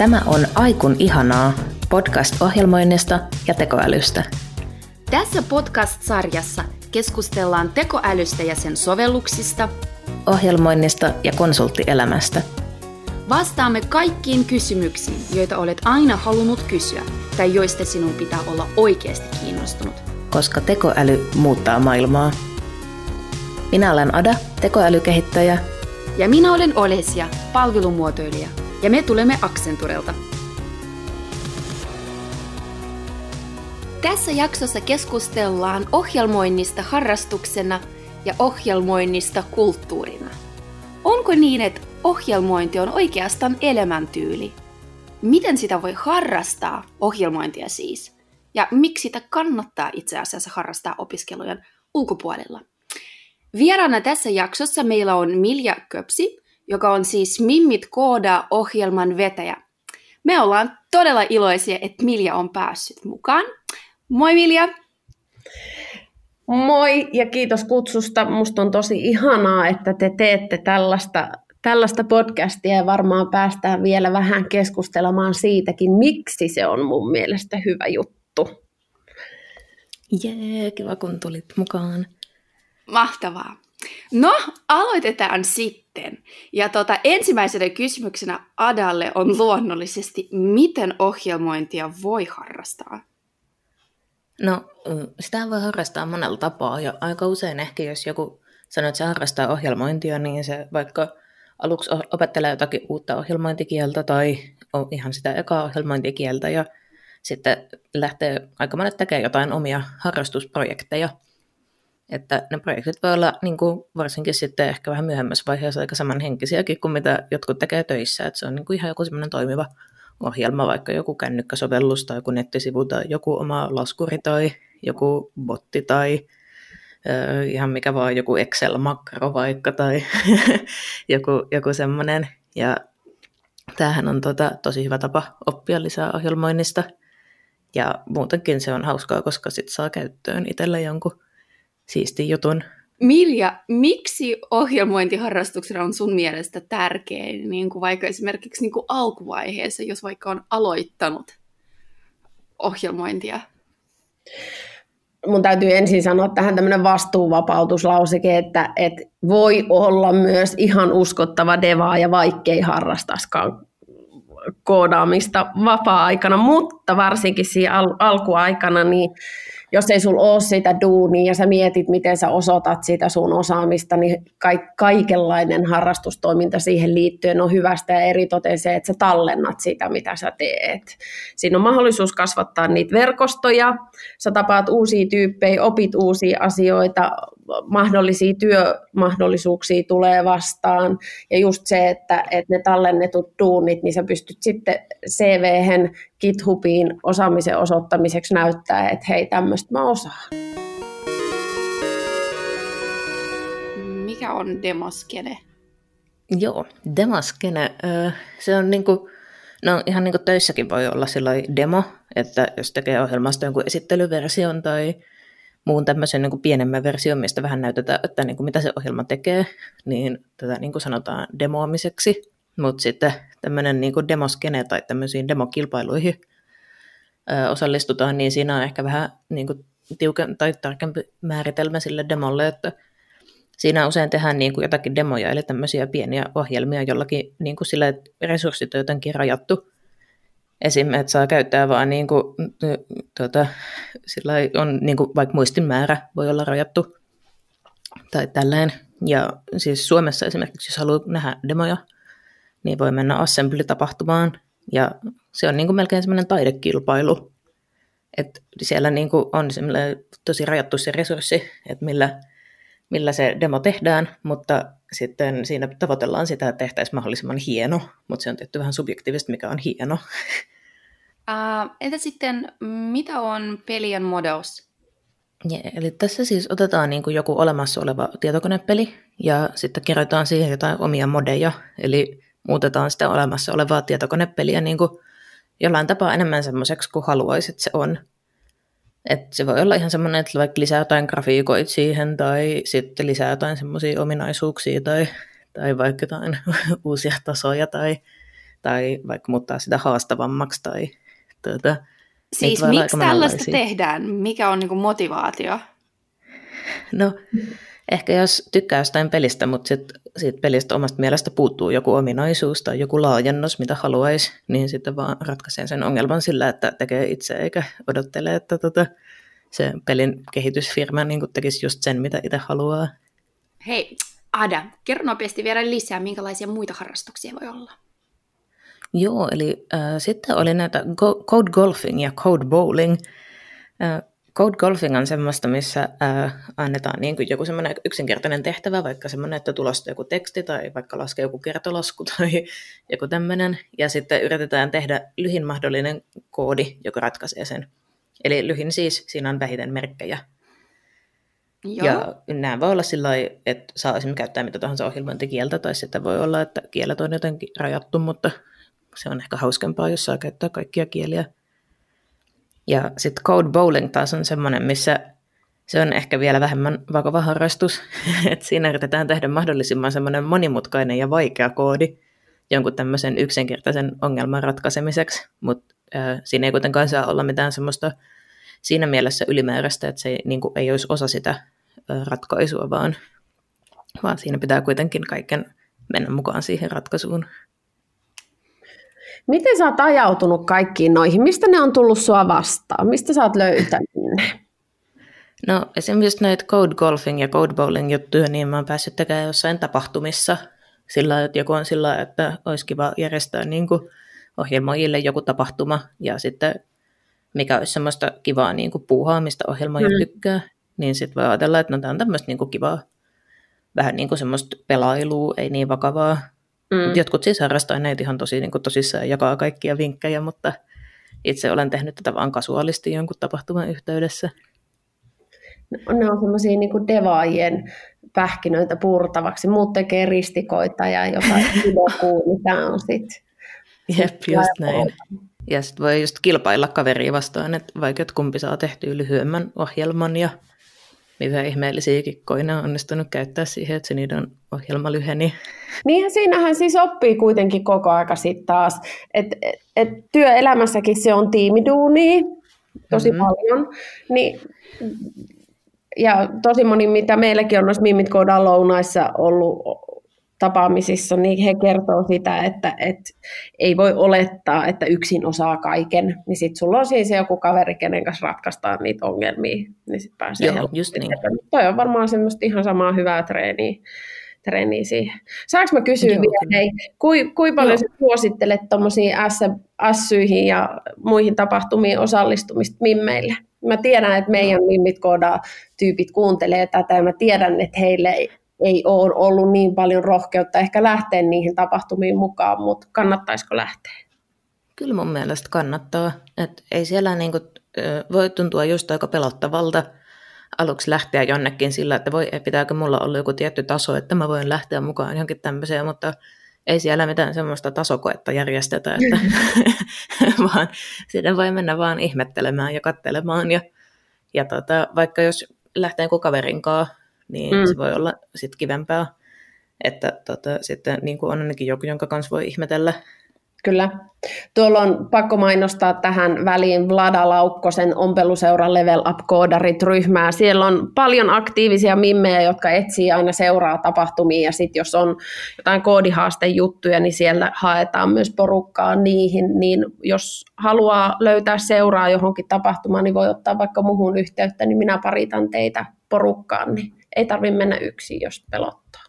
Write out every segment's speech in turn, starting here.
Tämä on Aikun ihanaa, podcast ohjelmoinnista ja tekoälystä. Tässä podcast-sarjassa keskustellaan tekoälystä ja sen sovelluksista, ohjelmoinnista ja konsulttielämästä. Vastaamme kaikkiin kysymyksiin, joita olet aina halunnut kysyä tai joista sinun pitää olla oikeasti kiinnostunut. Koska tekoäly muuttaa maailmaa. Minä olen Ada, tekoälykehittäjä. Ja minä olen Olesia, palvelumuotoilija. Ja me tulemme Accenturelta. Tässä jaksossa keskustellaan ohjelmoinnista harrastuksena ja ohjelmoinnista kulttuurina. Onko niin, että ohjelmointi on oikeastaan elämäntyyli? Miten sitä voi harrastaa, ohjelmointia siis? Ja miksi sitä kannattaa itse asiassa harrastaa opiskelujen ulkopuolella? Vieraana tässä jaksossa meillä on Milja Köpsi, joka on siis Mimmit Kooda-ohjelman vetäjä. Me ollaan todella iloisia, että Milja on päässyt mukaan. Moi Milja! Moi ja kiitos kutsusta. Musta on tosi ihanaa, että te teette tällaista, tällaista podcastia ja varmaan päästään vielä vähän keskustelemaan siitäkin, miksi se on mun mielestä hyvä juttu. Jee, kiva kun tulit mukaan. Mahtavaa. No, aloitetaan sitten. Ja tota, ensimmäisenä kysymyksenä Adalle on luonnollisesti, miten ohjelmointia voi harrastaa? No, sitä voi harrastaa monella tapaa ja aika usein ehkä jos joku sanoo, että se harrastaa ohjelmointia, niin se vaikka aluksi opettelee jotakin uutta ohjelmointikieltä tai ihan sitä ekaa ohjelmointikieltä ja sitten lähtee aika monet tekemään jotain omia harrastusprojekteja – että ne projektit voi olla niin kuin varsinkin sitten ehkä vähän myöhemmässä vaiheessa aika samanhenkisiäkin kuin mitä jotkut tekee töissä. Että se on niin kuin ihan joku semmoinen toimiva ohjelma, vaikka joku kännykkäsovellus tai joku nettisivu tai joku oma laskuri tai joku botti tai ö, ihan mikä vaan joku Excel-makro vaikka tai joku, joku semmoinen. Ja tämähän on tota, tosi hyvä tapa oppia lisää ohjelmoinnista. Ja muutenkin se on hauskaa, koska sit saa käyttöön itselle jonkun siisti jutun. Milja, miksi ohjelmointiharrastuksena on sun mielestä tärkein, niin kuin vaikka esimerkiksi niin kuin alkuvaiheessa, jos vaikka on aloittanut ohjelmointia? Mun täytyy ensin sanoa tähän tämmöinen vastuuvapautuslauseke, että, että voi olla myös ihan uskottava devaa ja vaikkei harrastaskaan koodaamista vapaa-aikana, mutta varsinkin siinä al- alkuaikana, niin jos ei sulla ole sitä duunia ja sä mietit, miten sä osoitat sitä sun osaamista, niin ka- kaikenlainen harrastustoiminta siihen liittyen on hyvästä ja eritoten se, että sä tallennat sitä, mitä sä teet. Siinä on mahdollisuus kasvattaa niitä verkostoja, sä tapaat uusia tyyppejä, opit uusia asioita, mahdollisia työmahdollisuuksia tulee vastaan. Ja just se, että, että ne tallennetut duunit, niin sä pystyt sitten CV-hen, GitHubiin osaamisen osoittamiseksi näyttää, että hei, tämmöistä mä osaan. Mikä on demoskene? Joo, demoskene, se on niinku, no ihan niin kuin töissäkin voi olla sillä demo, että jos tekee ohjelmasta jonkun esittelyversion tai muun tämmöisen niin kuin pienemmän version, mistä vähän näytetään, että niin kuin mitä se ohjelma tekee, niin tätä niin kuin sanotaan demoamiseksi. Mutta sitten tämmöinen niin kuin demoskene tai tämmöisiin demokilpailuihin ö, osallistutaan, niin siinä on ehkä vähän niin kuin tiuken, tai tarkempi määritelmä sille demolle, että siinä usein tehdään niin kuin jotakin demoja, eli tämmöisiä pieniä ohjelmia jollakin niin kuin sillä, että resurssit on jotenkin rajattu, Esim. että saa käyttää vaan niin kuin, tuota, sillä on niin kuin, vaikka muistin määrä voi olla rajattu tai tälleen. Ja siis Suomessa esimerkiksi, jos haluaa nähdä demoja, niin voi mennä Assembly-tapahtumaan ja se on niin kuin melkein semmoinen taidekilpailu. Et siellä niin kuin on tosi rajattu se resurssi, että millä, millä se demo tehdään, mutta sitten siinä tavoitellaan sitä, että tehtäisiin mahdollisimman hieno, mutta se on tietty vähän subjektiivista, mikä on hieno. Uh, entä sitten, mitä on pelien models? Ja, eli tässä siis otetaan niin kuin joku olemassa oleva tietokonepeli ja sitten kirjoitetaan siihen jotain omia modeja, eli muutetaan sitä olemassa olevaa tietokonepeliä niin kuin jollain tapaa enemmän semmoiseksi kuin haluaisit se on. Et se voi olla ihan semmoinen, että vaikka lisää jotain grafiikoita siihen tai sitten lisää jotain semmoisia ominaisuuksia tai, tai vaikka jotain uusia tasoja tai tai vaikka muuttaa sitä haastavammaksi. Tai, tuota, siis miksi tällaista tehdään? Mikä on niin motivaatio? No, ehkä jos tykkää jostain pelistä, mutta sit, siitä pelistä omasta mielestä puuttuu joku ominaisuus tai joku laajennus, mitä haluaisi, niin sitten vaan ratkaisee sen ongelman sillä, että tekee itse eikä odottele, että tota, se pelin kehitysfirma niin tekisi just sen, mitä itse haluaa. Hei, Ada, kerro nopeasti vielä lisää, minkälaisia muita harrastuksia voi olla? Joo, eli äh, sitten oli näitä go- code golfing ja code bowling. Äh, code golfing on semmoista, missä äh, annetaan niin kuin joku semmoinen yksinkertainen tehtävä, vaikka semmoinen, että tulosta joku teksti tai vaikka laskee joku kertolasku tai joku tämmöinen, ja sitten yritetään tehdä lyhin mahdollinen koodi, joka ratkaisee sen. Eli lyhin siis, siinä on vähiten merkkejä. Joo. Ja nämä voi olla sillä että saa esimerkiksi käyttää mitä tahansa ohjelmointikieltä, tai sitten voi olla, että kielet on jotenkin rajattu, mutta se on ehkä hauskempaa, jos saa käyttää kaikkia kieliä. Ja sitten code bowling taas on semmoinen, missä se on ehkä vielä vähemmän vakava harrastus, että siinä yritetään tehdä mahdollisimman semmoinen monimutkainen ja vaikea koodi jonkun tämmöisen yksinkertaisen ongelman ratkaisemiseksi, mutta äh, siinä ei kuitenkaan saa olla mitään semmoista siinä mielessä ylimääräistä, että se ei, niin kuin, ei olisi osa sitä äh, ratkaisua, vaan, vaan siinä pitää kuitenkin kaiken mennä mukaan siihen ratkaisuun. Miten sä oot ajautunut kaikkiin noihin? Mistä ne on tullut sua vastaan? Mistä sä oot löytänyt ne? No esimerkiksi näitä code golfing ja code bowling juttuja, niin mä oon päässyt tekemään jossain tapahtumissa sillä että joku on sillä että olisi kiva järjestää niin kuin ohjelmoijille joku tapahtuma ja sitten mikä olisi semmoista kivaa niin kuin puuhaa, mistä ohjelmoija mm. tykkää, niin sitten voi ajatella, että no, tämä on tämmöistä niin kuin kivaa, vähän niin kuin semmoista pelailua, ei niin vakavaa, Mm. Jotkut siis harrastaa näitä ihan tosi, niin kuin tosissaan jakaa kaikkia vinkkejä, mutta itse olen tehnyt tätä vaan kasuaalisti jonkun tapahtuman yhteydessä. No, ne on semmoisia niin devaajien pähkinöitä purtavaksi. Muut tekee ristikoita ja jotain on sitten... Jep, just näin. Ja sitten voi just kilpailla kaveria vastaan, että vaikka kumpi saa tehtyä lyhyemmän ohjelman ja mitä ihmeellisiä kikkoina on onnistunut käyttää siihen, että se niiden ohjelma lyheni. Niin siinähän siis oppii kuitenkin koko aika sitten taas, että et, työelämässäkin se on tiimiduuni tosi mm-hmm. paljon, niin ja tosi moni, mitä meilläkin on noissa Mimit Koodan lounaissa ollut tapaamisissa, niin he kertoo sitä, että, että ei voi olettaa, että yksin osaa kaiken. Niin sitten sulla on siis joku kaveri, kenen kanssa ratkaistaan niitä ongelmia, niin sitten pääsee Joo, just niin. Toi on varmaan semmoista ihan samaa hyvää treeniä, treeniä siihen. Saanko mä kysyä Joo, vielä, hei, kuinka kui paljon Joo. sä suosittelet tuommoisiin ässyihin ja muihin tapahtumiin osallistumista mimmeille? Mä tiedän, että meidän mimmit koodaa tyypit kuuntelee tätä ja mä tiedän, että heille ei ole ollut niin paljon rohkeutta ehkä lähteä niihin tapahtumiin mukaan, mutta kannattaisiko lähteä? Kyllä mun mielestä kannattaa. Et ei siellä niinku, voi tuntua just aika pelottavalta aluksi lähteä jonnekin sillä, että voi, pitääkö mulla olla joku tietty taso, että mä voin lähteä mukaan johonkin tämmöiseen, mutta ei siellä mitään semmoista tasokoetta järjestetä, että, vaan sinne voi mennä vaan ihmettelemään ja kattelemaan. Ja, ja tota, vaikka jos lähtee joku kaverin kanssa, niin mm. se voi olla sitten kivempää, että tota, sitten niin kuin on ainakin joku, jonka kanssa voi ihmetellä. Kyllä. Tuolla on pakko mainostaa tähän väliin Vlada Laukkosen ompeluseuran Level Up Koodarit ryhmää. Siellä on paljon aktiivisia mimmejä, jotka etsii aina seuraa tapahtumia ja sitten jos on jotain koodihaastejuttuja, niin siellä haetaan myös porukkaa niihin. Niin jos haluaa löytää seuraa johonkin tapahtumaan, niin voi ottaa vaikka muhun yhteyttä, niin minä paritan teitä porukkaan, niin ei tarvitse mennä yksin, jos pelottaa.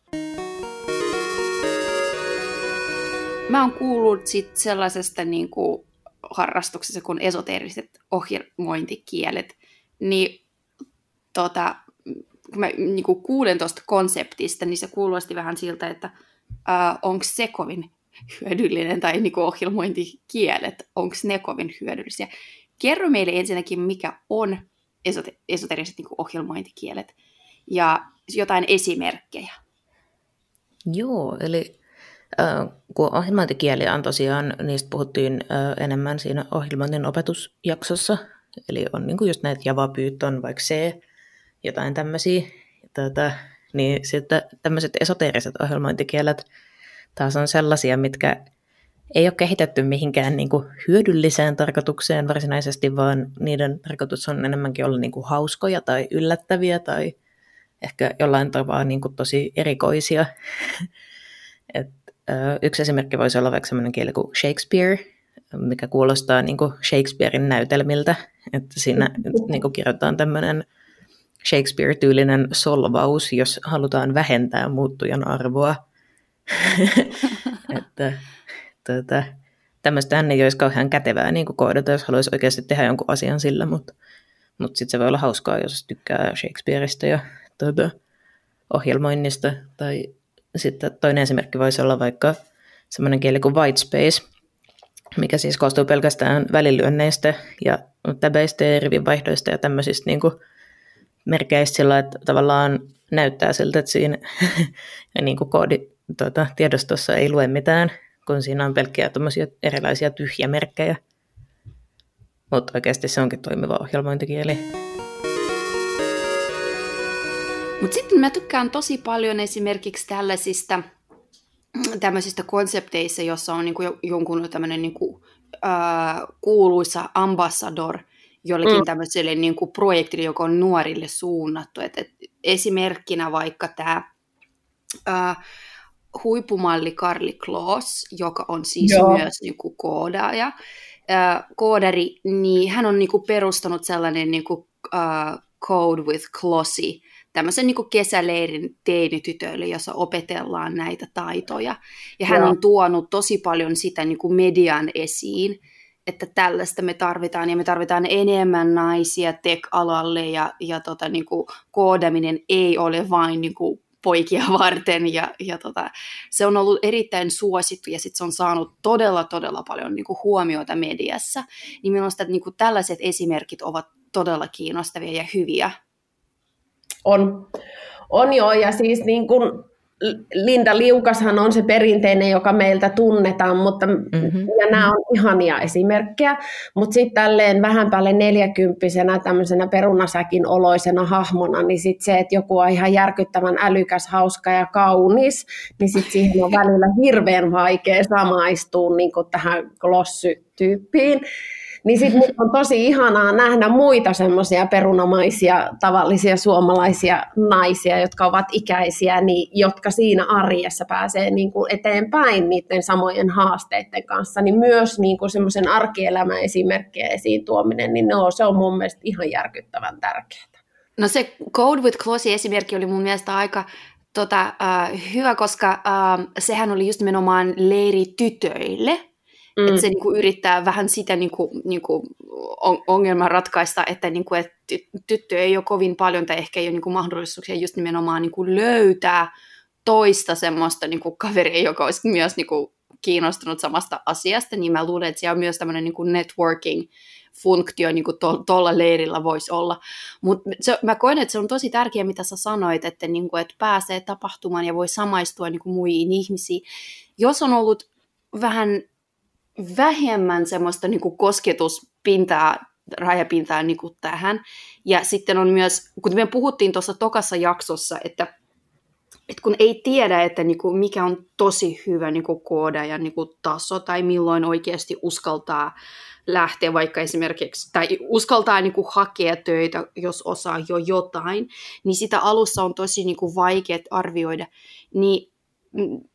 Mä oon kuullut sit sellaisesta niin kuin harrastuksessa kuin esoteeriset ohjelmointikielet, niin tota, kun mä niin kuin kuulen tuosta konseptista, niin se kuulosti vähän siltä, että äh, onko se kovin hyödyllinen, tai niin kuin ohjelmointikielet, onko ne kovin hyödyllisiä. Kerro meille ensinnäkin, mikä on esote- esoteriset niin ohjelmointikielet, ja jotain esimerkkejä. Joo, eli kun ohjelmointikieli on tosiaan, niistä puhuttiin enemmän siinä ohjelmoinnin opetusjaksossa, eli on niin kuin just näitä Java, Python, vaikka C, jotain tämmöisiä, tuota, niin sitten tämmöiset esoteeriset ohjelmointikielet taas on sellaisia, mitkä ei ole kehitetty mihinkään niin kuin hyödylliseen tarkoitukseen varsinaisesti, vaan niiden tarkoitus on enemmänkin olla niin kuin hauskoja tai yllättäviä tai ehkä jollain tavalla niin kuin tosi erikoisia. Et, ö, yksi esimerkki voisi olla vaikka sellainen kieli kuin Shakespeare, mikä kuulostaa niin kuin Shakespearein näytelmiltä, että siinä niin kuin kirjoitetaan tämmöinen Shakespeare-tyylinen solvaus, jos halutaan vähentää muuttujan arvoa. että tuota, tämmöistähän ei olisi kauhean kätevää niin kuin koodata, jos haluaisi oikeasti tehdä jonkun asian sillä, mutta, mutta sitten se voi olla hauskaa, jos tykkää Shakespeareista ja tuota, ohjelmoinnista. Tai sitten toinen esimerkki voisi olla vaikka semmoinen kieli kuin whitespace, mikä siis koostuu pelkästään välilyönneistä ja täbeistä ja rivinvaihdoista ja tämmöisistä niin kuin merkeistä sillä, että tavallaan näyttää siltä, että siinä niin kuin koodi, tuota, tiedostossa ei lue mitään, kun siinä on pelkkiä erilaisia tyhjämerkkejä. Mutta oikeasti se onkin toimiva ohjelmointikieli. Mutta sitten mä tykkään tosi paljon esimerkiksi tällaisista tämmöisistä konsepteissa, jossa on niinku jonkun tämmöinen niinku, äh, kuuluisa ambassador jollekin mm. tämmöiselle niinku projektille, joka on nuorille suunnattu. Et, et esimerkkinä vaikka tämä äh, huipumalli Karli Kloos, joka on siis Joo. myös niinku koodaaja, äh, koodari, niin hän on niinku perustanut sellainen niinku, äh, Code with Klossy, tämmöisen niin kesäleirin teinitytöille, jossa opetellaan näitä taitoja. Ja hän Joo. on tuonut tosi paljon sitä niin kuin median esiin, että tällaista me tarvitaan, ja me tarvitaan enemmän naisia tech-alalle, ja, ja tota, niin kuin koodaminen ei ole vain niin kuin poikia varten, ja, ja tota, se on ollut erittäin suosittu, ja sit se on saanut todella, todella paljon niin kuin huomiota mediassa. Niin minusta niin kuin tällaiset esimerkit ovat todella kiinnostavia ja hyviä on, on jo, ja siis niin kuin Linda Liukashan on se perinteinen, joka meiltä tunnetaan, mutta mm-hmm. ja nämä on ihania esimerkkejä, mutta sitten tälleen vähän päälle neljäkymppisenä tämmöisenä perunasäkin oloisena hahmona, niin sitten se, että joku on ihan järkyttävän älykäs, hauska ja kaunis, niin sitten siihen on välillä hirveän vaikea samaistua niin tähän glossy-tyyppiin. Niin sitten on tosi ihanaa nähdä muita semmoisia perunamaisia, tavallisia suomalaisia naisia, jotka ovat ikäisiä, niin, jotka siinä arjessa pääsee niin kuin eteenpäin niiden samojen haasteiden kanssa, niin myös niin kuin semmoisen arkielämän esimerkkejä esiin tuominen, niin no, se on mun mielestä ihan järkyttävän tärkeää. No se Code with Closey esimerkki oli mun mielestä aika tota, uh, hyvä, koska uh, sehän oli just nimenomaan leiri tytöille, Mm. Että se niin kuin, yrittää vähän sitä niin kuin, niin kuin, ongelmaa ratkaista, että, niin kuin, että tyttö ei ole kovin paljon tai ehkä ei ole niin kuin, mahdollisuuksia just nimenomaan niin kuin, löytää toista semmoista niin kuin, kaveria, joka olisi myös niin kuin, kiinnostunut samasta asiasta, niin mä luulen, että siellä on myös tämmöinen niin kuin networking funktio niin kuin tuolla leirillä voisi olla. Mutta mä koen, että se on tosi tärkeää, mitä sä sanoit, että, niin kuin, että pääsee tapahtumaan ja voi samaistua niin kuin muihin ihmisiin. Jos on ollut vähän vähemmän semmoista niin kuin kosketuspintaa, rajapintaa niin kuin tähän. Ja sitten on myös, kun me puhuttiin tuossa tokassa jaksossa, että, että kun ei tiedä, että niin kuin mikä on tosi hyvä niin kuin kooda ja niin kuin taso, tai milloin oikeasti uskaltaa lähteä vaikka esimerkiksi, tai uskaltaa niin kuin hakea töitä, jos osaa jo jotain, niin sitä alussa on tosi niin kuin vaikea arvioida. Niin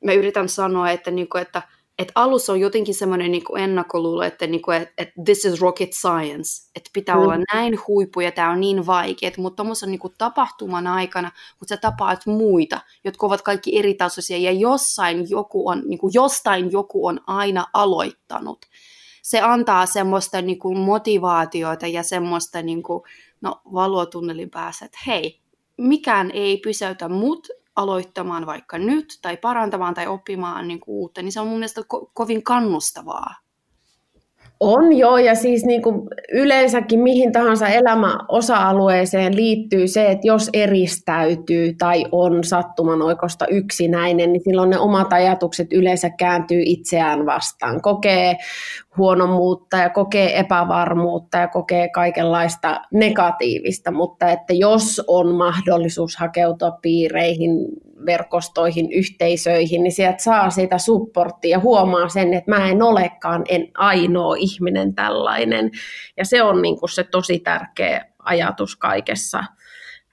mä yritän sanoa, että, niin kuin, että että alussa on jotenkin semmoinen niin ennakkoluulo, että, niin kuin, että, että this is rocket science, että pitää mm. olla näin huippu ja tämä on niin vaikea, mutta tuommoisen niin tapahtuman aikana, kun sä tapaat muita, jotka ovat kaikki eri tasoisia ja jossain joku on, niin kuin, jostain joku on aina aloittanut, se antaa semmoista niin kuin, motivaatiota ja semmoista niin kuin, no, valoa tunnelin päässä, että hei, mikään ei pysäytä mut, aloittamaan vaikka nyt tai parantamaan tai oppimaan niin kuin uutta, niin se on mun mielestä ko- kovin kannustavaa. On joo, ja siis niin kuin yleensäkin mihin tahansa elämäosa-alueeseen liittyy se, että jos eristäytyy tai on sattumanoikosta yksinäinen, niin silloin ne omat ajatukset yleensä kääntyy itseään vastaan. Kokee huonommuutta ja kokee epävarmuutta ja kokee kaikenlaista negatiivista, mutta että jos on mahdollisuus hakeutua piireihin, verkostoihin, yhteisöihin, niin sieltä saa sitä supporttia ja huomaa sen, että mä en olekaan en ainoa ihminen tällainen. Ja se on niin kuin se tosi tärkeä ajatus kaikessa.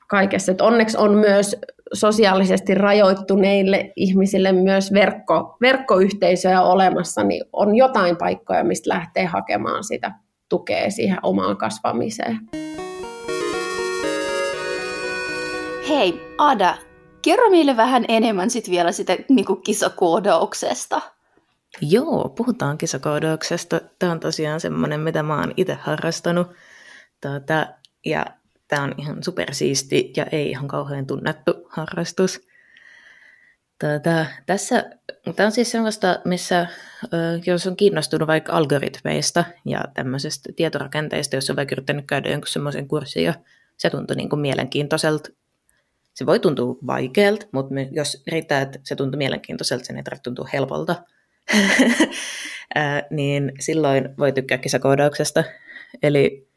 kaikessa. Et onneksi on myös sosiaalisesti rajoittuneille ihmisille myös verkko, verkkoyhteisöjä olemassa, niin on jotain paikkoja, mistä lähtee hakemaan sitä tukea siihen omaan kasvamiseen. Hei, Ada, kerro meille vähän enemmän sit vielä sitä niin kisakoodauksesta. Joo, puhutaan kisakoodauksesta. Tämä on tosiaan semmoinen, mitä mä oon itse harrastanut. Tuota, ja tämä on ihan supersiisti ja ei ihan kauhean tunnettu harrastus. Tuota, tässä, tämä on siis sellaista, missä jos on kiinnostunut vaikka algoritmeista ja tämmöisestä tietorakenteista, jos on vaikka yrittänyt käydä jonkun semmoisen kurssin ja se tuntui niin kuin mielenkiintoiselta. Se voi tuntua vaikealta, mutta jos riittää, että se tuntuu mielenkiintoiselta, sen ei tarvitse tuntua helpolta, niin silloin voi tykkää kisakoodauksesta. Eli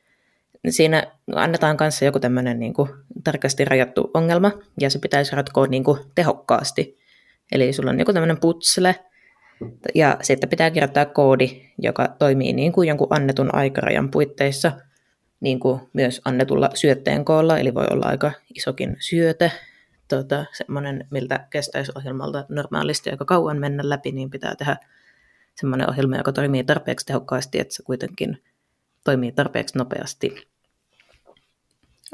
siinä annetaan kanssa joku tämmöinen niin kuin tarkasti rajattu ongelma, ja se pitäisi ratkoa niin kuin tehokkaasti. Eli sulla on joku tämmöinen putsle, ja sitten pitää kirjoittaa koodi, joka toimii niin kuin jonkun annetun aikarajan puitteissa, niin kuin myös annetulla syötteen koolla, eli voi olla aika isokin syöte, tota, semmoinen, miltä kestäisi ohjelmalta normaalisti aika kauan mennä läpi, niin pitää tehdä semmoinen ohjelma, joka toimii tarpeeksi tehokkaasti, että se kuitenkin toimii tarpeeksi nopeasti.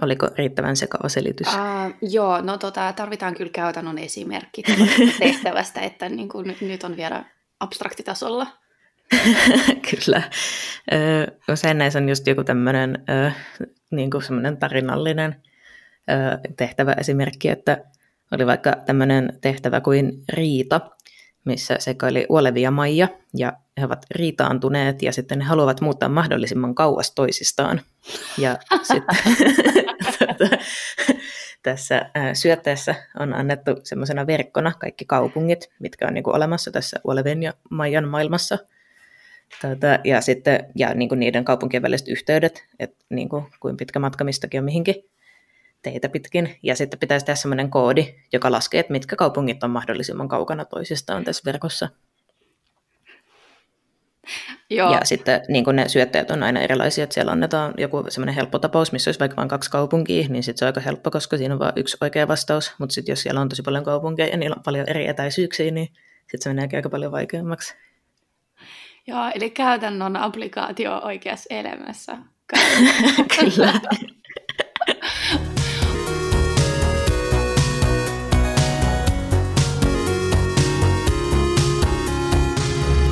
Oliko riittävän sekava selitys? Uh, joo, no tota, tarvitaan kyllä käytännön esimerkki tehtävästä, että niin kuin nyt, nyt on vielä abstraktitasolla. kyllä. usein näissä on just joku tämmöinen niin kuin semmoinen tarinallinen tehtävä esimerkki, että oli vaikka tämmöinen tehtävä kuin Riita, missä sekoili Olevi ja Maija, ja he ovat riitaantuneet, ja sitten ne haluavat muuttaa mahdollisimman kauas toisistaan. Ja sitten tässä syötteessä on annettu semmoisena verkkona kaikki kaupungit, mitkä on niin kuin olemassa tässä Olevin ja Maijan maailmassa. Tätä, ja sitten ja niin kuin niiden kaupunkien väliset yhteydet, että niin kuin, kuin pitkä matka mistäkin on mihinkin teitä pitkin. Ja sitten pitäisi tehdä sellainen koodi, joka laskee, että mitkä kaupungit on mahdollisimman kaukana toisistaan tässä verkossa. Joo. Ja sitten niin ne syötteet on aina erilaisia, että siellä annetaan joku semmoinen helppo tapaus, missä olisi vaikka vain kaksi kaupunkia, niin sitten se on aika helppo, koska siinä on vain yksi oikea vastaus. Mutta sitten jos siellä on tosi paljon kaupunkeja ja niillä on paljon eri etäisyyksiä, niin sitten se menee aika paljon vaikeammaksi. Joo, eli käytännön applikaatio oikeassa elämässä. Kyllä.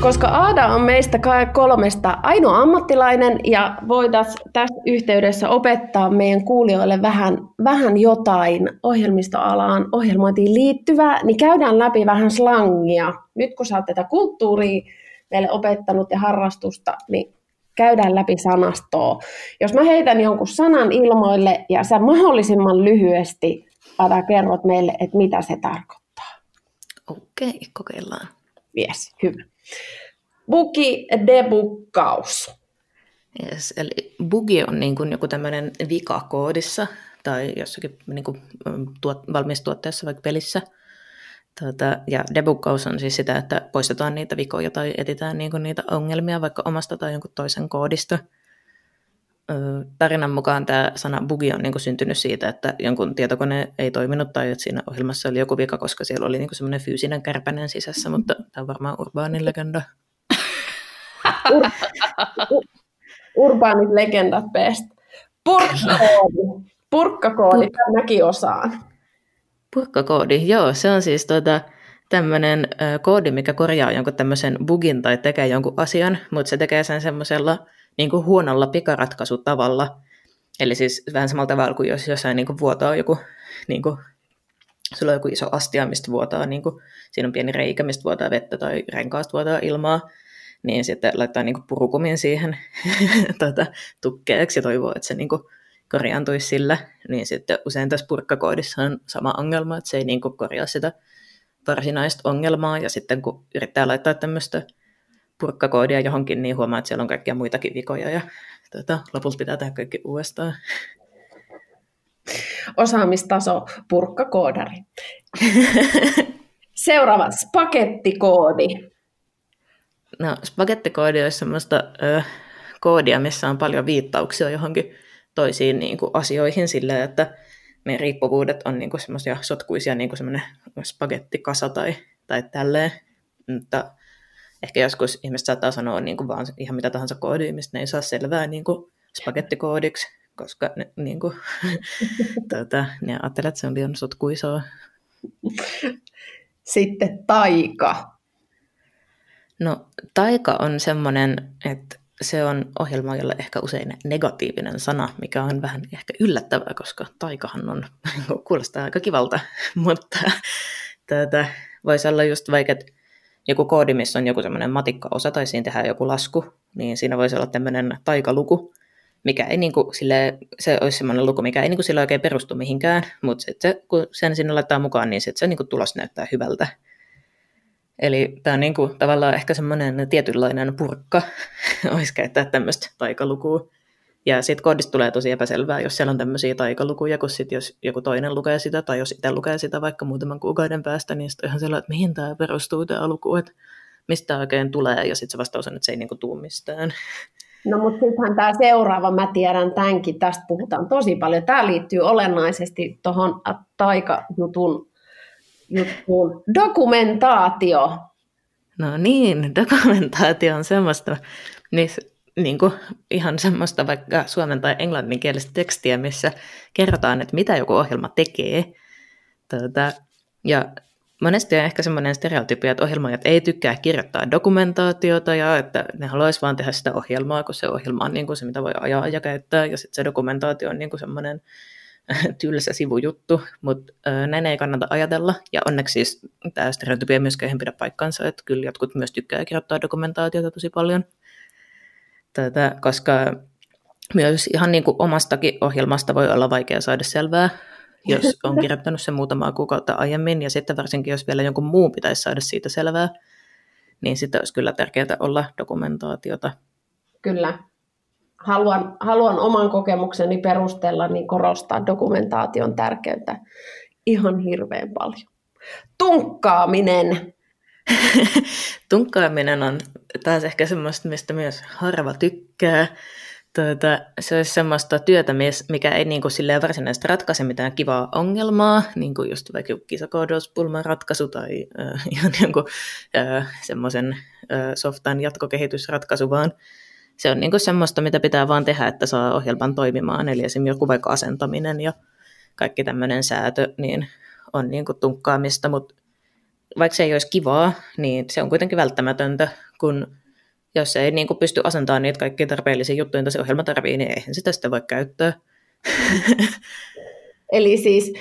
Koska Aada on meistä kolmesta ainoa ammattilainen ja voitaisiin tässä yhteydessä opettaa meidän kuulijoille vähän, vähän jotain ohjelmistoalaan, ohjelmointiin liittyvää, niin käydään läpi vähän slangia. Nyt kun sä oot tätä kulttuuria meille opettanut ja harrastusta, niin käydään läpi sanastoa. Jos mä heitän jonkun sanan ilmoille ja sä mahdollisimman lyhyesti, Ada, kerrot meille, että mitä se tarkoittaa. Okei, kokeillaan. Yes, hyvä. Bugi debukkaus. Yes, eli bugi on niin kuin joku tämmöinen vika koodissa tai jossakin niin kuin tuot, valmistuotteessa vaikka pelissä. Tuota, ja debuggaus on siis sitä, että poistetaan niitä vikoja tai etitään niin kuin niitä ongelmia vaikka omasta tai jonkun toisen koodista. Tarinan mukaan tämä sana bugi on niin kuin syntynyt siitä, että jonkun tietokone ei toiminut tai että siinä ohjelmassa oli joku vika, koska siellä oli niin kuin semmoinen fyysinen kärpänen sisässä, mutta tämä on varmaan urbaanin legenda. Urbaanit legendat best. Purkkakoodi. Purkkakoodi, Pur- mäkin osaan. Purkkakoodi, joo, se on siis tuota, tämmöinen koodi, mikä korjaa jonkun tämmöisen bugin tai tekee jonkun asian, mutta se tekee sen semmoisella niin kuin huonolla pikaratkaisutavalla. Eli siis vähän samalla tavalla kuin jos jossain niin kuin vuotaa joku, niin kuin, sulla on joku iso astia, mistä vuotaa, niin kuin, siinä on pieni reikä, mistä vuotaa vettä tai renkaasta vuotaa ilmaa, niin sitten laittaa niin kuin purukumin siihen tuota, tukkeeksi ja toivoo, että se niin kuin korjaantuisi sillä. Niin sitten usein tässä purkkakoodissa on sama ongelma, että se ei niin kuin korjaa sitä varsinaista ongelmaa, ja sitten kun yrittää laittaa tämmöistä purkkakoodia johonkin, niin huomaa, että siellä on kaikkia muitakin vikoja, ja tuota, lopulta pitää tehdä kaikki uudestaan. Osaamistaso purkkakoodari. Seuraava, spagettikoodi. No, spagettikoodi olisi sellaista ö, koodia, missä on paljon viittauksia johonkin toisiin niin kuin, asioihin sillä, että meidän riippuvuudet on niin kuin, semmoisia sotkuisia, niin kuin semmoinen spagettikasa tai, tai tälleen. Mutta ehkä joskus ihmiset saattaa sanoa niin kuin vaan ihan mitä tahansa koodia, mistä ne ei saa selvää niin kuin spagettikoodiksi, koska ne, niin kuin, tuota, ne ajattelee, että se on liian sotkuisaa. Sitten taika. No, taika on semmoinen, että se on ohjelma, jolle ehkä usein negatiivinen sana, mikä on vähän ehkä yllättävää, koska taikahan on, kuulostaa aika kivalta, mutta tätä voisi olla just vaikka, joku koodi, missä on joku semmoinen matikkaosa tai siinä tehdään joku lasku, niin siinä voisi olla tämmöinen taikaluku, mikä ei niin kuin, sille, se olisi semmoinen luku, mikä ei niin kuin sille oikein perustu mihinkään, mutta sit se, kun sen sinne laittaa mukaan, niin sit se niin kuin tulos näyttää hyvältä. Eli tämä on niin kuin, tavallaan ehkä semmoinen tietynlainen purkka, olisi käyttää tämmöistä taikalukua. Ja sitten koodista tulee tosi epäselvää, jos siellä on tämmöisiä taikalukuja, kun sit jos joku toinen lukee sitä, tai jos itse lukee sitä vaikka muutaman kuukauden päästä, niin sitten ihan sellainen, että mihin tämä perustuu tämä luku, että mistä oikein tulee, ja sitten se vastaus on, että se ei niinku tuu mistään. No mutta sittenhän tämä seuraava, mä tiedän tämänkin, tästä puhutaan tosi paljon. Tämä liittyy olennaisesti tuohon taikajutun juttuun. Dokumentaatio. No niin, dokumentaatio on semmoista, niin, niin kuin ihan semmoista vaikka suomen tai englanninkielistä tekstiä, missä kerrotaan, että mitä joku ohjelma tekee. Tuota, ja monesti on ehkä semmoinen stereotypia, että ohjelmoijat ei tykkää kirjoittaa dokumentaatiota ja että ne haluaisi vaan tehdä sitä ohjelmaa, kun se ohjelma on niin kuin se, mitä voi ajaa ja käyttää, ja sitten se dokumentaatio on niin kuin semmoinen tylsä sivujuttu, mutta näin ei kannata ajatella. Ja onneksi siis tämä stereotypia myöskään ei pidä paikkansa, että kyllä jotkut myös tykkää kirjoittaa dokumentaatiota tosi paljon. Tätä, koska myös ihan niin kuin omastakin ohjelmasta voi olla vaikea saada selvää, jos on kirjoittanut sen muutamaa kuukautta aiemmin, ja sitten varsinkin jos vielä jonkun muun pitäisi saada siitä selvää, niin sitten olisi kyllä tärkeää olla dokumentaatiota. Kyllä, haluan, haluan oman kokemukseni perusteella niin korostaa dokumentaation tärkeyttä ihan hirveän paljon. Tunkkaaminen. Tunkkaaminen on taas ehkä semmoista, mistä myös harva tykkää. Tuota, se olisi semmoista työtä, mikä ei niin kuin varsinaisesti ratkaise mitään kivaa ongelmaa, niin kuin just vaikka kisakoodauspulman ratkaisu tai äh, ihan jonkun äh, semmoisen äh, softan jatkokehitysratkaisu, vaan se on niin kuin semmoista, mitä pitää vaan tehdä, että saa ohjelman toimimaan. Eli esimerkiksi joku vaikka asentaminen ja kaikki tämmöinen säätö, niin on niin kuin tunkkaamista, mutta vaikka se ei olisi kivaa, niin se on kuitenkin välttämätöntä, kun jos ei niin kuin pysty asentamaan niitä kaikkia tarpeellisia juttuja, joita se ohjelma tarvii, niin eihän sitä sitten voi käyttää. Eli siis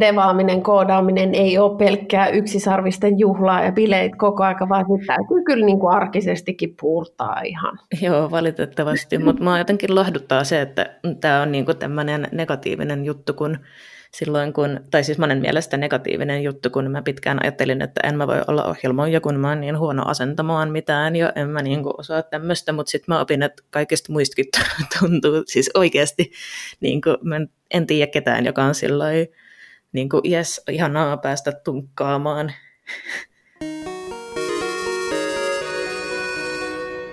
devaaminen, koodaaminen ei ole pelkkää yksisarvisten juhlaa ja bileet koko aika, vaan nyt täytyy kyllä niin kuin arkisestikin puurtaa ihan. Joo, valitettavasti, mutta mä jotenkin lohduttaa se, että tämä on niin kuin tämmöinen negatiivinen juttu, kun silloin kun, tai siis monen mielestä negatiivinen juttu, kun mä pitkään ajattelin, että en mä voi olla ohjelmoija, kun mä oon niin huono asentamaan mitään ja en mä niin kuin osaa tämmöistä, mutta sitten mä opin, että kaikista muistakin tuntuu siis oikeasti, niin kuin, mä en tiedä ketään, joka on silloin niin kuin, jes, ihanaa päästä tunkkaamaan.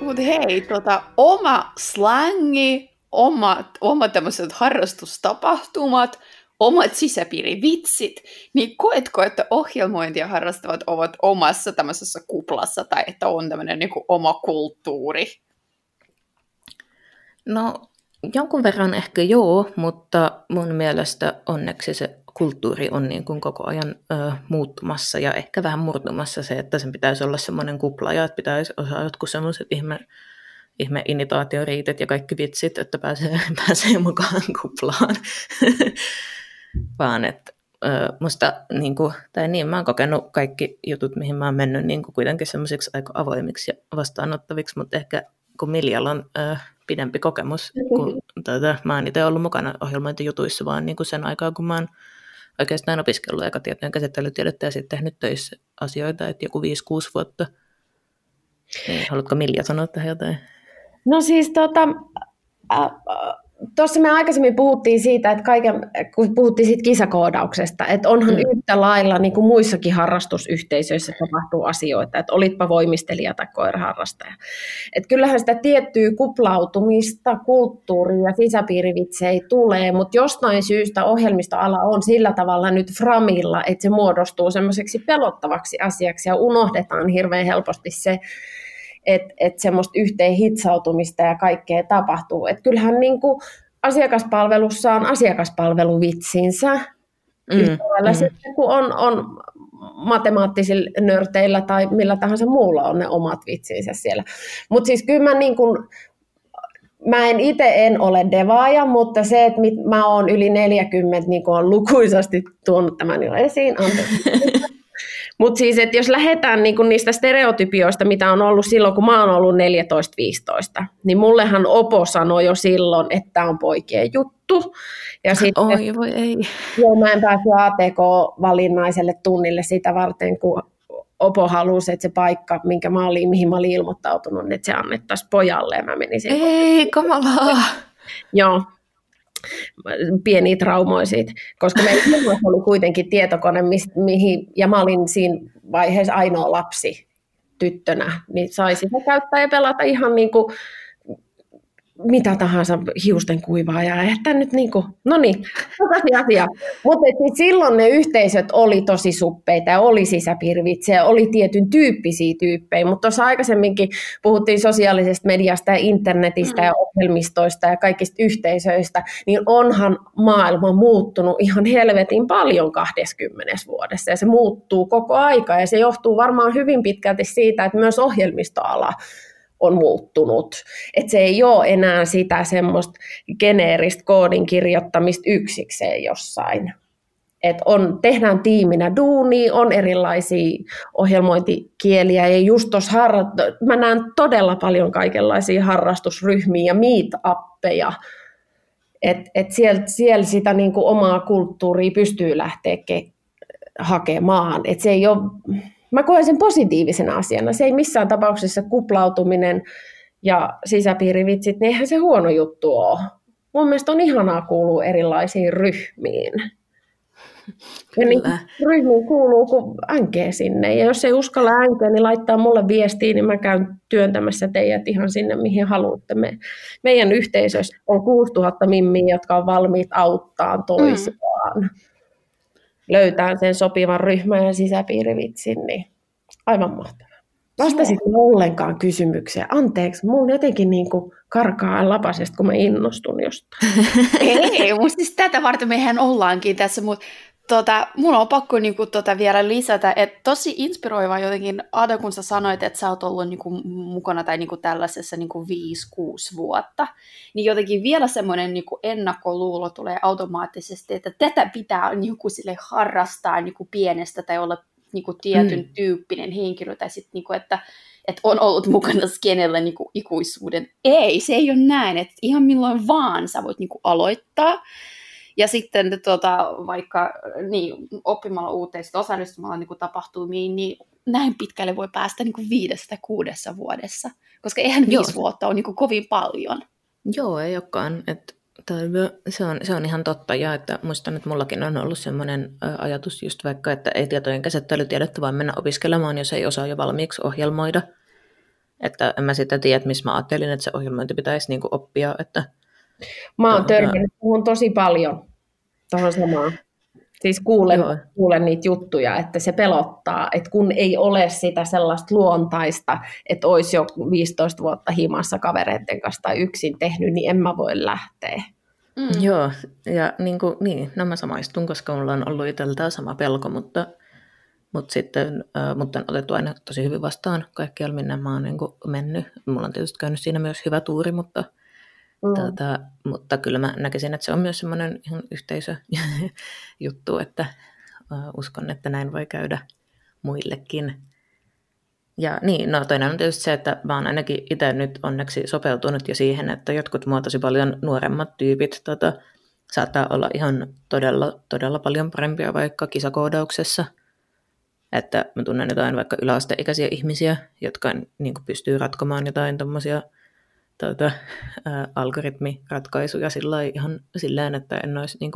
Mutta hei, tota, oma slangi, omat, omat tämmöiset harrastustapahtumat, omat sisäpiirivitsit, niin koetko, että ohjelmointia harrastavat ovat omassa tämmöisessä kuplassa tai että on tämmöinen niin oma kulttuuri? No jonkun verran ehkä joo, mutta mun mielestä onneksi se kulttuuri on niin kuin koko ajan ö, muuttumassa ja ehkä vähän murtumassa se, että sen pitäisi olla semmoinen kupla ja että pitäisi osaa jotkut semmoiset ihme, ihme initaatioriitet ja kaikki vitsit, että pääsee, pääsee mukaan kuplaan. Vaan että musta, niin kuin, tai niin, mä oon kokenut kaikki jutut, mihin mä oon mennyt niin kuin kuitenkin semmoisiksi aika avoimiksi ja vastaanottaviksi, mutta ehkä kun Miljalla on ö, pidempi kokemus, kun tuota, mä oon itse ollut mukana ohjelmointijutuissa vaan niin kuin sen aikaa, kun mä oon oikeastaan opiskellut aikatietojen käsittelytiedettä ja sitten tehnyt töissä asioita, että joku 5-6 vuotta. Niin, haluatko Milja sanoa tähän jotain? No siis tota, äh, tuossa me aikaisemmin puhuttiin siitä, että kaiken, kun puhuttiin siitä kisakoodauksesta, että onhan mm. yhtä lailla niin kuin muissakin harrastusyhteisöissä tapahtuu asioita, että olitpa voimistelija tai koiraharrastaja. Että kyllähän sitä tiettyä kuplautumista, kulttuuria ja sisäpiirivitsejä tulee, mutta jostain syystä ohjelmistoala on sillä tavalla nyt framilla, että se muodostuu semmoiseksi pelottavaksi asiaksi ja unohdetaan hirveän helposti se, että et semmoista yhteen hitsautumista ja kaikkea tapahtuu. Et kyllähän niin kuin asiakaspalvelussa on asiakaspalveluvitsinsä, mm, mm. sitten kun on, on matemaattisilla nörteillä tai millä tahansa muulla on ne omat vitsinsä siellä. Mutta siis kyllä mä niin kuin, mä en itse en ole devaaja, mutta se, että mä oon yli 40, niin kuin on lukuisasti tuonut tämän jo esiin, Mutta siis, että jos lähdetään niinku niistä stereotypioista, mitä on ollut silloin, kun mä oon ollut 14-15, niin mullehan Opo sanoi jo silloin, että tämä on poikien juttu. Ja sitten, Oi, voi ei. Joo, mä en päässyt ATK-valinnaiselle tunnille sitä varten, kun Opo halusi, että se paikka, minkä mä olin, mihin mä olin ilmoittautunut, että se annettaisiin pojalle ja mä menisin. Ei, kamalaa. Joo, pieniä traumoisia, koska meillä oli kuitenkin tietokone, mihin, ja mä olin siinä vaiheessa ainoa lapsi tyttönä, niin sai sitä käyttää ja pelata ihan niin kuin mitä tahansa hiusten kuivaa ja että nyt niin kuin, no niin, asia. Mutta siis silloin ne yhteisöt oli tosi suppeita ja oli sisäpiirivitsejä, oli tietyn tyyppisiä tyyppejä, mutta tuossa aikaisemminkin puhuttiin sosiaalisesta mediasta ja internetistä mm. ja ohjelmistoista ja kaikista yhteisöistä, niin onhan maailma muuttunut ihan helvetin paljon 20 vuodessa ja se muuttuu koko aika ja se johtuu varmaan hyvin pitkälti siitä, että myös ohjelmistoala on muuttunut. Että se ei ole enää sitä semmoista geneeristä koodin kirjoittamista yksikseen jossain. Et on, tehdään tiiminä duuni, on erilaisia ohjelmointikieliä ja just tuossa harra- mä näen todella paljon kaikenlaisia harrastusryhmiä ja meet-appeja, että et siellä, siellä sitä niinku omaa kulttuuria pystyy lähteä ke- hakemaan. Et se ei ole mä koen sen positiivisena asiana. Se ei missään tapauksessa kuplautuminen ja sisäpiirivitsit, niin eihän se huono juttu ole. Mun mielestä on ihanaa kuulua erilaisiin ryhmiin. Ja niin ryhmiin kuuluu, kun änkee sinne. Ja jos ei uskalla änkeä, niin laittaa mulle viestiä, niin mä käyn työntämässä teidät ihan sinne, mihin haluatte. Me, meidän yhteisössä on 6000 mimmiä, jotka on valmiit auttaa toisiaan. Mm löytää sen sopivan ryhmän ja sisäpiirivitsin, niin aivan mahtavaa. Vastasit ollenkaan kysymykseen. Anteeksi, mun jotenkin niin kuin karkaa lapasesta, kun mä innostun jostain. ei, mutta siis tätä varten mehän ollaankin tässä, mutta tota, mun on pakko niinku, tota, vielä lisätä, että tosi inspiroiva jotenkin, Ada, kun sä sanoit, että sä oot ollut niinku, mukana tai niinku, tällaisessa niinku, 5-6 vuotta, niin jotenkin vielä semmoinen niinku, ennakkoluulo tulee automaattisesti, että tätä pitää niinku, sille harrastaa niinku, pienestä tai olla niinku, tietyn mm. tyyppinen henkilö, tai sitten, niinku, että että on ollut mukana skenellä niinku, ikuisuuden. Ei, se ei ole näin, että ihan milloin vaan sä voit niinku, aloittaa. Ja sitten tota, vaikka niin, oppimalla uuteista osallistumalla niin tapahtumiin, niin näin pitkälle voi päästä niin kuin viidestä kuudessa vuodessa, koska eihän Joo. viisi vuotta ole niin kuin kovin paljon. Joo, ei olekaan. Että se on, se on ihan totta, ja että muistan, että mullakin on ollut sellainen ajatus just vaikka, että ei tietojen käsittelytiedettä vaan mennä opiskelemaan, jos ei osaa jo valmiiksi ohjelmoida. Että en mä sitä tiedä, missä mä ajattelin, että se ohjelmointi pitäisi niinku oppia, että Mä oon törmännyt puhun tosi paljon tuohon samaan. Siis kuulen, kuulen niitä juttuja, että se pelottaa, että kun ei ole sitä sellaista luontaista, että olisi jo 15 vuotta himassa kavereiden kanssa tai yksin tehnyt, niin en mä voi lähteä. Mm. Joo, ja niin, kuin, niin, no mä samaistun, koska mulla on ollut itsellä sama pelko, mutta, mutta sitten äh, mutta on otettu aina tosi hyvin vastaan kaikkialla, minne mä oon niin mennyt. Mulla on tietysti käynyt siinä myös hyvä tuuri, mutta, Mm. Tota, mutta kyllä mä näkisin, että se on myös semmoinen ihan yhteisöjuttu, että uskon, että näin voi käydä muillekin. Ja niin, no toinen on tietysti se, että mä oon ainakin itse nyt onneksi sopeutunut jo siihen, että jotkut mua tosi paljon nuoremmat tyypit tota, saattaa olla ihan todella, todella paljon parempia vaikka kisakoodauksessa. Että mä tunnen jotain vaikka yläasteikäisiä ihmisiä, jotka niin pystyy ratkomaan jotain tommosia tuota, algoritmiratkaisuja sillä ihan silleen, että en olisi niin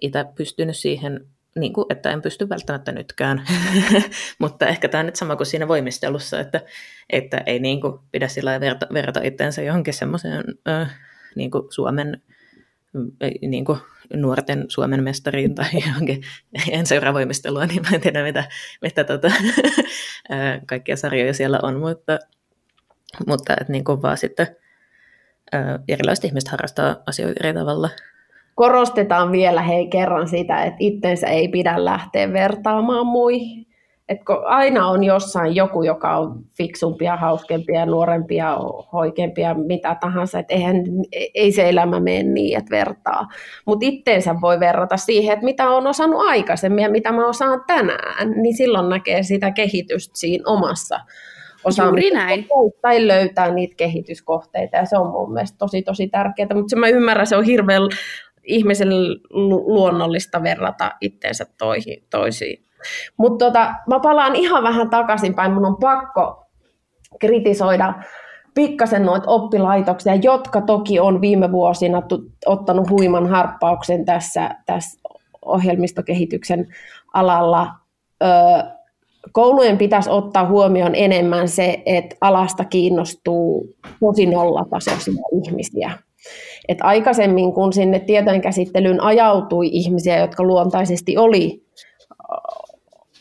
itse pystynyt siihen, niin kuin, että en pysty välttämättä nytkään, mutta ehkä tämä on nyt sama kuin siinä voimistelussa, että, että ei niin kuin, pidä sillä verta, verrata itseensä johonkin semmoiseen niin Suomen niin kuin nuorten Suomen mestariin tai johonkin, en seuraa voimistelua, niin mä en tiedä mitä, mitä tota, kaikkia sarjoja siellä on, mutta, mutta että niin kuin vaan sitten erilaiset ihmiset harrastaa asioita eri tavalla. Korostetaan vielä hei kerran sitä, että itsensä ei pidä lähteä vertaamaan muihin. Et kun aina on jossain joku, joka on fiksumpia, hauskempia, nuorempia, hoikempia, mitä tahansa. Et eihän, ei se elämä mene niin, että vertaa. Mutta itteensä voi verrata siihen, että mitä on osannut aikaisemmin ja mitä mä osaan tänään. Niin silloin näkee sitä kehitystä siinä omassa Juuri näin. Tai löytää niitä kehityskohteita ja se on mun mielestä tosi tosi tärkeää. Mutta mä ymmärrän, se on hirveän ihmisen luonnollista verrata itteensä toisiin. Mutta tota, mä palaan ihan vähän takaisinpäin. Mun on pakko kritisoida pikkasen noita oppilaitoksia, jotka toki on viime vuosina ottanut huiman harppauksen tässä, tässä ohjelmistokehityksen alalla. Öö, koulujen pitäisi ottaa huomioon enemmän se, että alasta kiinnostuu tosi nollatasoisia ihmisiä. Et aikaisemmin, kun sinne tietojenkäsittelyyn ajautui ihmisiä, jotka luontaisesti oli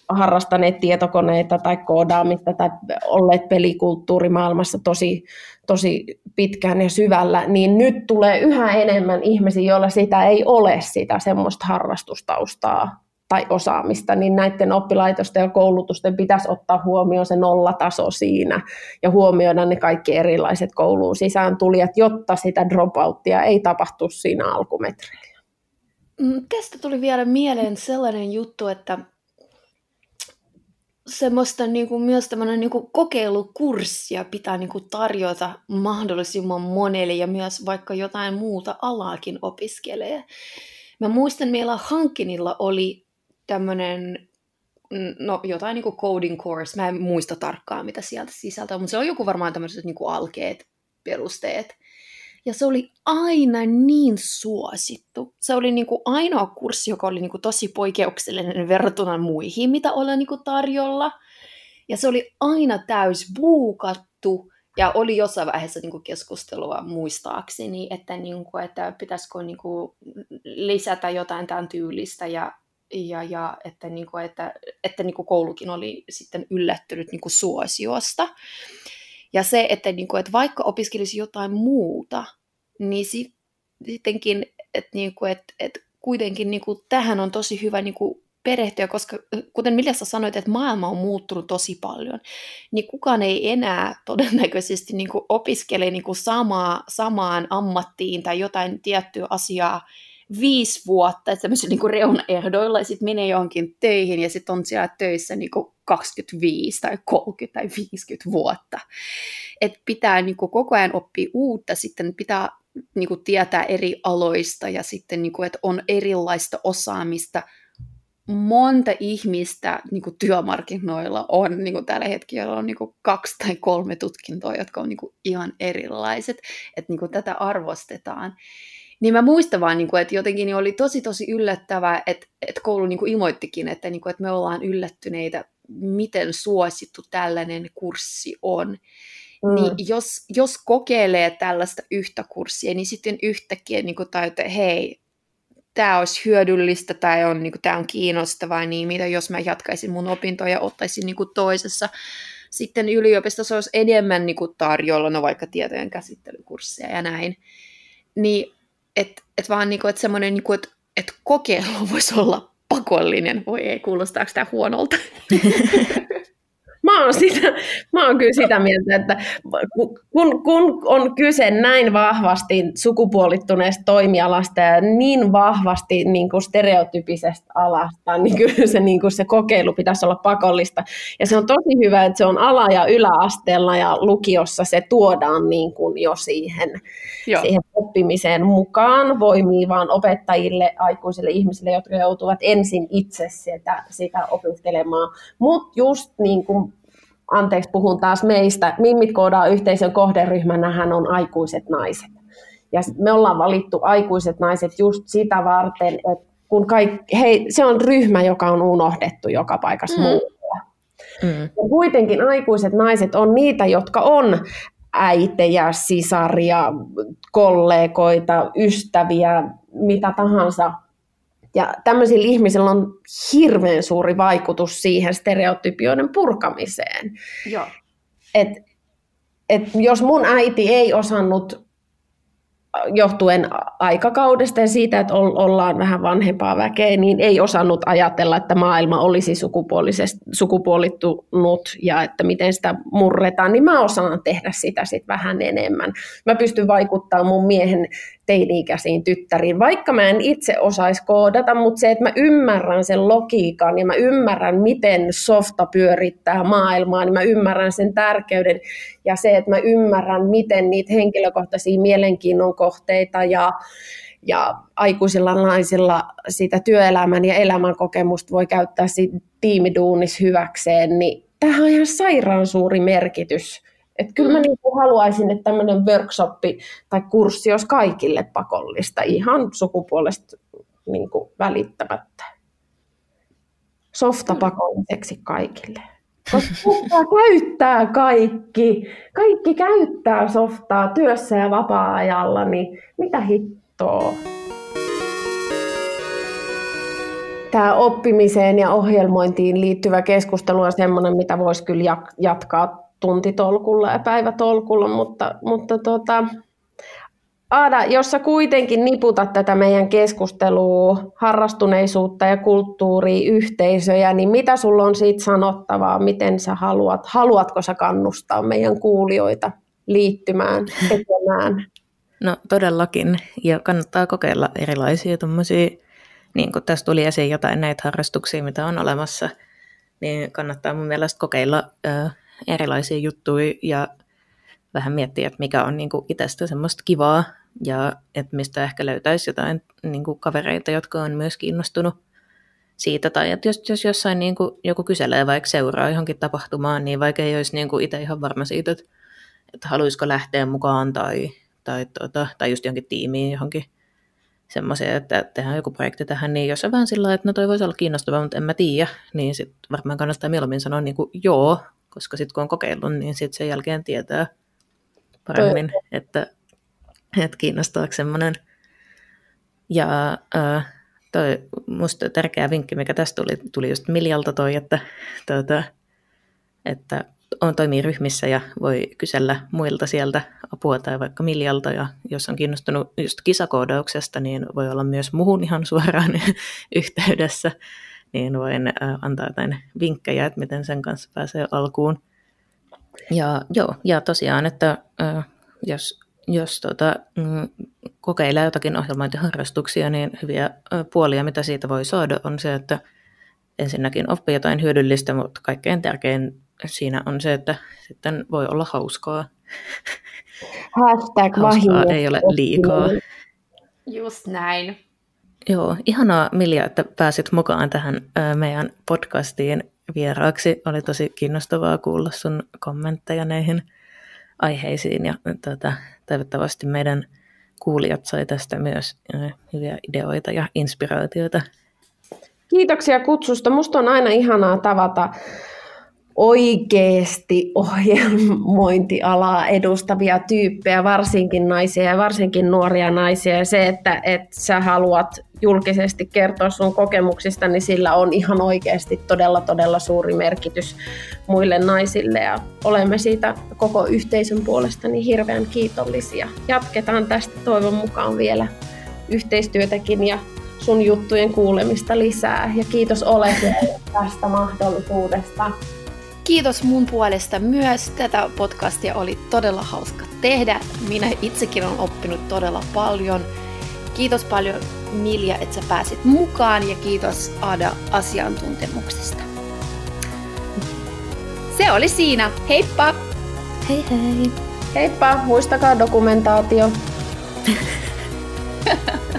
harrastaneet tietokoneita tai koodaamista tai olleet pelikulttuurimaailmassa tosi, tosi pitkään ja syvällä, niin nyt tulee yhä enemmän ihmisiä, joilla sitä ei ole sitä semmoista harrastustaustaa tai osaamista, niin näiden oppilaitosten ja koulutusten pitäisi ottaa huomioon se nollataso siinä ja huomioida ne kaikki erilaiset kouluun sisään tulijat, jotta sitä dropouttia ei tapahtu siinä alkumetreillä. Mm, tästä tuli vielä mieleen sellainen juttu, että semmoista niin kuin, myös tämmöinen niin kuin kokeilukurssia pitää niin kuin, tarjota mahdollisimman monelle ja myös vaikka jotain muuta alaakin opiskelee. Mä muistan, meillä Hankinilla oli tämmöinen, no jotain niin kuin coding course, mä en muista tarkkaan mitä sieltä sisältää, mutta se on joku varmaan tämmöiset niin kuin alkeet, perusteet. Ja se oli aina niin suosittu. Se oli niin kuin ainoa kurssi, joka oli niin kuin tosi poikkeuksellinen verrattuna muihin, mitä oli niin kuin tarjolla. Ja se oli aina täys buukattu. Ja oli jossain vaiheessa niin kuin keskustelua muistaakseni, että, niin kuin, että pitäisikö niin kuin lisätä jotain tämän tyylistä. Ja, ja, ja että, niin kuin, että, että niin kuin koulukin oli sitten yllättynyt niin kuin suosiosta. Ja se, että, niin kuin, että vaikka opiskelisi jotain muuta, niin sittenkin, että, niin kuin, että, että kuitenkin niin kuin, tähän on tosi hyvä niin kuin, perehtyä, koska kuten Miljassa sanoit, että maailma on muuttunut tosi paljon, niin kukaan ei enää todennäköisesti niin kuin, opiskele niin kuin, samaa, samaan ammattiin tai jotain tiettyä asiaa viisi vuotta, että tämmöisillä niin reunaehdoilla, ja sitten menee johonkin töihin, ja sitten on siellä töissä niin kuin 25 tai 30 tai 50 vuotta. Et pitää niin kuin koko ajan oppia uutta, sitten pitää niin kuin tietää eri aloista, ja sitten, niin kuin, että on erilaista osaamista, monta ihmistä niin kuin työmarkkinoilla on niin kuin tällä hetkellä on niin kuin kaksi tai kolme tutkintoa, jotka on niin kuin ihan erilaiset, että niin kuin tätä arvostetaan. Niin mä muistan vaan, niin kuin, että jotenkin niin oli tosi tosi yllättävää, että, että koulu niin kuin ilmoittikin, että, niin kuin, että me ollaan yllättyneitä, miten suosittu tällainen kurssi on. Mm. Niin jos, jos kokeilee tällaista yhtä kurssia, niin sitten yhtäkkiä niin kuin, tai, että hei, tämä olisi hyödyllistä tai on, niin kuin, tämä on kiinnostavaa, niin mitä jos mä jatkaisin mun opintoja ja ottaisin niin kuin, toisessa sitten yliopistossa olisi enemmän niin kuin, tarjolla, no vaikka tietojen käsittelykursseja ja näin. Niin että et vaan niinku, että semmoinen, niinku, että et kokeilu voisi olla pakollinen. Voi ei, kuulostaako tämä huonolta? Mä oon, sitä, mä oon kyllä sitä mieltä, että kun, kun on kyse näin vahvasti sukupuolittuneesta toimialasta ja niin vahvasti niin kuin stereotypisestä alasta, niin kyllä se, niin kuin se kokeilu pitäisi olla pakollista. Ja se on tosi hyvä, että se on ala- ja yläasteella ja lukiossa se tuodaan niin kuin jo siihen, siihen oppimiseen mukaan. Voimii vaan opettajille, aikuisille ihmisille, jotka joutuvat ensin itse sitä, sitä opiskelemaan. Mutta just niin kuin anteeksi puhun taas meistä, Mimmit koodaa yhteisön kohderyhmänähän on aikuiset naiset. Ja me ollaan valittu aikuiset naiset just sitä varten, että kun kaikki, hei, se on ryhmä, joka on unohdettu joka paikassa mm. muualla. Mm. Ja kuitenkin aikuiset naiset on niitä, jotka on äitejä, sisaria, kollegoita, ystäviä, mitä tahansa. Ja tämmöisillä ihmisillä on hirveän suuri vaikutus siihen stereotypioiden purkamiseen. Joo. Et, et jos mun äiti ei osannut johtuen aikakaudesta ja siitä, että ollaan vähän vanhempaa väkeä, niin ei osannut ajatella, että maailma olisi sukupuolittunut ja että miten sitä murretaan, niin mä osaan tehdä sitä sit vähän enemmän. Mä pystyn vaikuttamaan mun miehen teini-ikäisiin tyttäriin, vaikka mä en itse osaisi koodata, mutta se, että mä ymmärrän sen logiikan ja mä ymmärrän, miten softa pyörittää maailmaa, niin mä ymmärrän sen tärkeyden. Ja se, että mä ymmärrän, miten niitä henkilökohtaisia mielenkiinnon kohteita ja, ja aikuisilla naisilla sitä työelämän ja elämän kokemusta voi käyttää tiimiduunis hyväkseen, niin tähän on ihan sairaan suuri merkitys että kyllä mä niin haluaisin, että tämmöinen workshop tai kurssi olisi kaikille pakollista, ihan sukupuolesta niin kuin välittämättä. Softa pakolliseksi kaikille. Koska softaa käyttää kaikki. Kaikki käyttää softaa työssä ja vapaa-ajalla, niin mitä hittoa? Tämä oppimiseen ja ohjelmointiin liittyvä keskustelu on sellainen, mitä voisi kyllä jatkaa tuntitolkulla ja päivätolkulla, mutta, mutta tota, Aada, jos sä kuitenkin niputat tätä meidän keskustelua, harrastuneisuutta ja kulttuuria, yhteisöjä, niin mitä sulla on siitä sanottavaa, miten sä haluat, haluatko sä kannustaa meidän kuulijoita liittymään, tekemään? No todellakin, ja kannattaa kokeilla erilaisia tuommoisia, niin kuin tässä tuli esiin jotain näitä harrastuksia, mitä on olemassa, niin kannattaa mun mielestä kokeilla erilaisia juttuja ja vähän miettiä, että mikä on niin kuin itsestä semmoista kivaa ja että mistä ehkä löytäisi jotain niin kuin kavereita, jotka on myös kiinnostunut siitä. Tai että jos, jos jossain niin kuin joku kyselee vaikka seuraa johonkin tapahtumaan, niin vaikka ei olisi niin kuin itse ihan varma siitä, että, että haluaisiko lähteä mukaan tai, tai, tuota, tai just johonkin tiimiin johonkin semmoisia, että tehdään joku projekti tähän, niin jos on vähän sillä että no toi voisi olla kiinnostavaa, mutta en mä tiedä, niin sitten varmaan kannattaa mieluummin sanoa niin kuin joo, koska sitten kun on kokeillut, niin sitten sen jälkeen tietää paremmin, toi. että, että kiinnostaako semmoinen. Ja äh, toi musta tärkeä vinkki, mikä tästä tuli, tuli just Miljalta toi, että, tuota, että on toimii ryhmissä ja voi kysellä muilta sieltä apua tai vaikka Miljalta ja jos on kiinnostunut just kisakoodauksesta, niin voi olla myös muhun ihan suoraan yhteydessä niin voin antaa jotain vinkkejä, että miten sen kanssa pääsee alkuun. Ja joo, ja tosiaan, että jos, jos tota, mm, kokeilee jotakin ohjelmointiharrastuksia, niin hyviä puolia, mitä siitä voi saada, on se, että ensinnäkin oppii jotain hyödyllistä, mutta kaikkein tärkein siinä on se, että sitten voi olla hauskaa. Hashtag hauskaa ei ole liikaa. Just näin. Joo, ihanaa Milja, että pääsit mukaan tähän meidän podcastiin vieraaksi. Oli tosi kiinnostavaa kuulla sun kommentteja näihin aiheisiin ja tuota, toivottavasti meidän kuulijat sai tästä myös hyviä ideoita ja inspiraatioita. Kiitoksia kutsusta. Musta on aina ihanaa tavata oikeasti ohjelmointialaa edustavia tyyppejä, varsinkin naisia ja varsinkin nuoria naisia. Ja se, että, että sä haluat julkisesti kertoa sun kokemuksista, niin sillä on ihan oikeasti todella, todella suuri merkitys muille naisille. Ja olemme siitä koko yhteisön puolesta niin hirveän kiitollisia. Jatketaan tästä toivon mukaan vielä yhteistyötäkin ja sun juttujen kuulemista lisää. Ja kiitos Olesille tästä mahdollisuudesta. Kiitos mun puolesta myös. Tätä podcastia oli todella hauska tehdä. Minä itsekin olen oppinut todella paljon. Kiitos paljon Milja, että sä pääsit mukaan ja kiitos Ada asiantuntemuksesta. Se oli siinä. Heippa! Hei hei! Heippa! Muistakaa dokumentaatio.